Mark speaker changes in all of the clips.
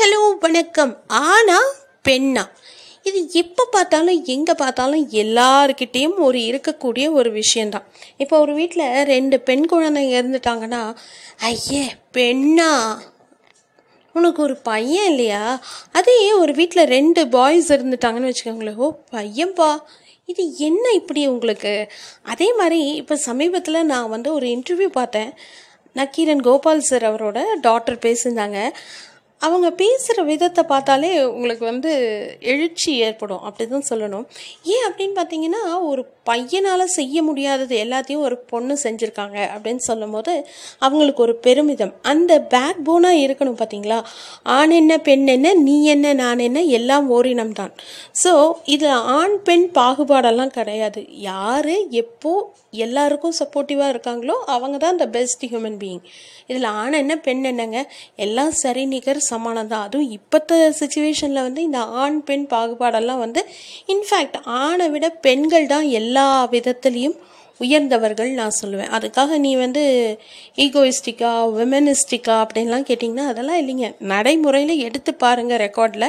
Speaker 1: Hello வணக்கம். ஆனா பெண்ணா? இது எப்போ பார்த்தாலும் எங்கே பார்த்தாலும் எல்லாருக்கிட்டேயும் ஒரு இருக்கக்கூடிய ஒரு விஷயந்தான் இப்போ ஒரு வீட்டில் ரெண்டு பெண் குழந்தைங்க இருந்துட்டாங்கன்னா ஐயே பெண்ணா? உனக்கு ஒரு பையன் இல்லையா? அதே ஒரு வீட்டில் ரெண்டு பாய்ஸ் இருந்துட்டாங்கன்னு வச்சுக்கோங்களேன். ஓ பையன்பா? இது என்ன இப்படி உங்களுக்கு? அதே மாதிரி இப்போ சமீபத்தில் நான் வந்து ஒரு இன்டர்வியூ பார்த்தேன். நக்கீரன் கோபால் சார் அவரோட டாக்டர் பேசியிருந்தாங்க. அவங்க பேசுகிற விதத்தை பார்த்தாலே உங்களுக்கு வந்து எழுச்சி ஏற்படும். அப்படி தான் சொல்லணும். ஏன் அப்படின்னு பார்த்தீங்கன்னா ஒரு பையனால் செய்ய முடியாதது எல்லாத்தையும் ஒரு பொண்ணு செஞ்சுருக்காங்க அப்படின்னு சொல்லும் போது அவங்களுக்கு ஒரு பெருமிதம். அந்த பேக் போனாக இருக்கணும் பார்த்தீங்களா? ஆண் என்ன பெண் என்ன நீ என்ன நான் என்ன எல்லாம் ஓரினம் தான் ஸோ இதில் ஆண் பெண் பாகுபாடெல்லாம் கிடையாது. யார் எப்போ எல்லாருக்கும் சப்போர்ட்டிவாக இருக்காங்களோ அவங்க தான் இந்த பெஸ்ட் ஹியூமன் பீயிங் இதில் ஆண் என்ன பெண் என்னங்க? எல்லாம் சரி நிகர் சமானம் தான். அதுவும் இப்போத்த சுச்சுவேஷனில் வந்து இந்த ஆண் பெண் பாகுபாடெல்லாம் வந்து இன்ஃபேக்ட் ஆணை விட பெண்கள் தான் எல்லா விதத்துலேயும் உயர்ந்தவர்கள் நான் சொல்லுவேன். அதுக்காக நீ வந்து ஈகோயிஸ்டிக்கா விமனிஸ்டிக்கா அப்படின்லாம் கேட்டிங்கன்னா அதெல்லாம் இல்லைங்க. நடைமுறையில் எடுத்து பாருங்கள் ரெக்கார்டில்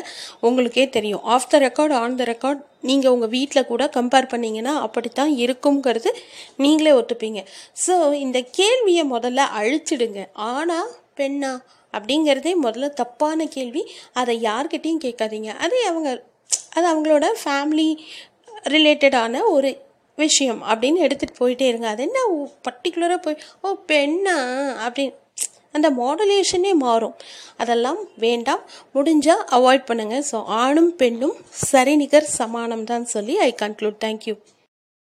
Speaker 1: உங்களுக்கே தெரியும். Off the record on the record நீங்கள் உங்கள் வீட்டில் கூட கம்பேர் பண்ணிங்கன்னா அப்படித்தான் இருக்குங்கிறது நீங்களே ஒத்துப்பீங்க. ஸோ இந்த கேள்வியை முதல்ல அழிச்சிடுங்க. ஆனால் பெண்ணா? அப்படிங்கிறதே முதல்ல தப்பான கேள்வி. அதை யார்கிட்டையும் கேட்காதீங்க. அது அவங்க அது அவங்களோட ஃபேமிலி ரிலேட்டடான ஒரு விஷயம் அப்படின்னு எடுத்துகிட்டு போயிட்டே இருங்க. அது என்ன பர்டிகுலராக போய் ஓ பெண்ணா? அப்படின்னு அந்த மாடுலேஷனே மாறும். அதெல்லாம் வேண்டாம். முடிஞ்சால் அவாய்ட் பண்ணுங்கள் ஸோ ஆணும் பெண்ணும் சரிநிகர் சமானம் தான் சொல்லி ஐ கன்க்ளூட் தேங்க்யூ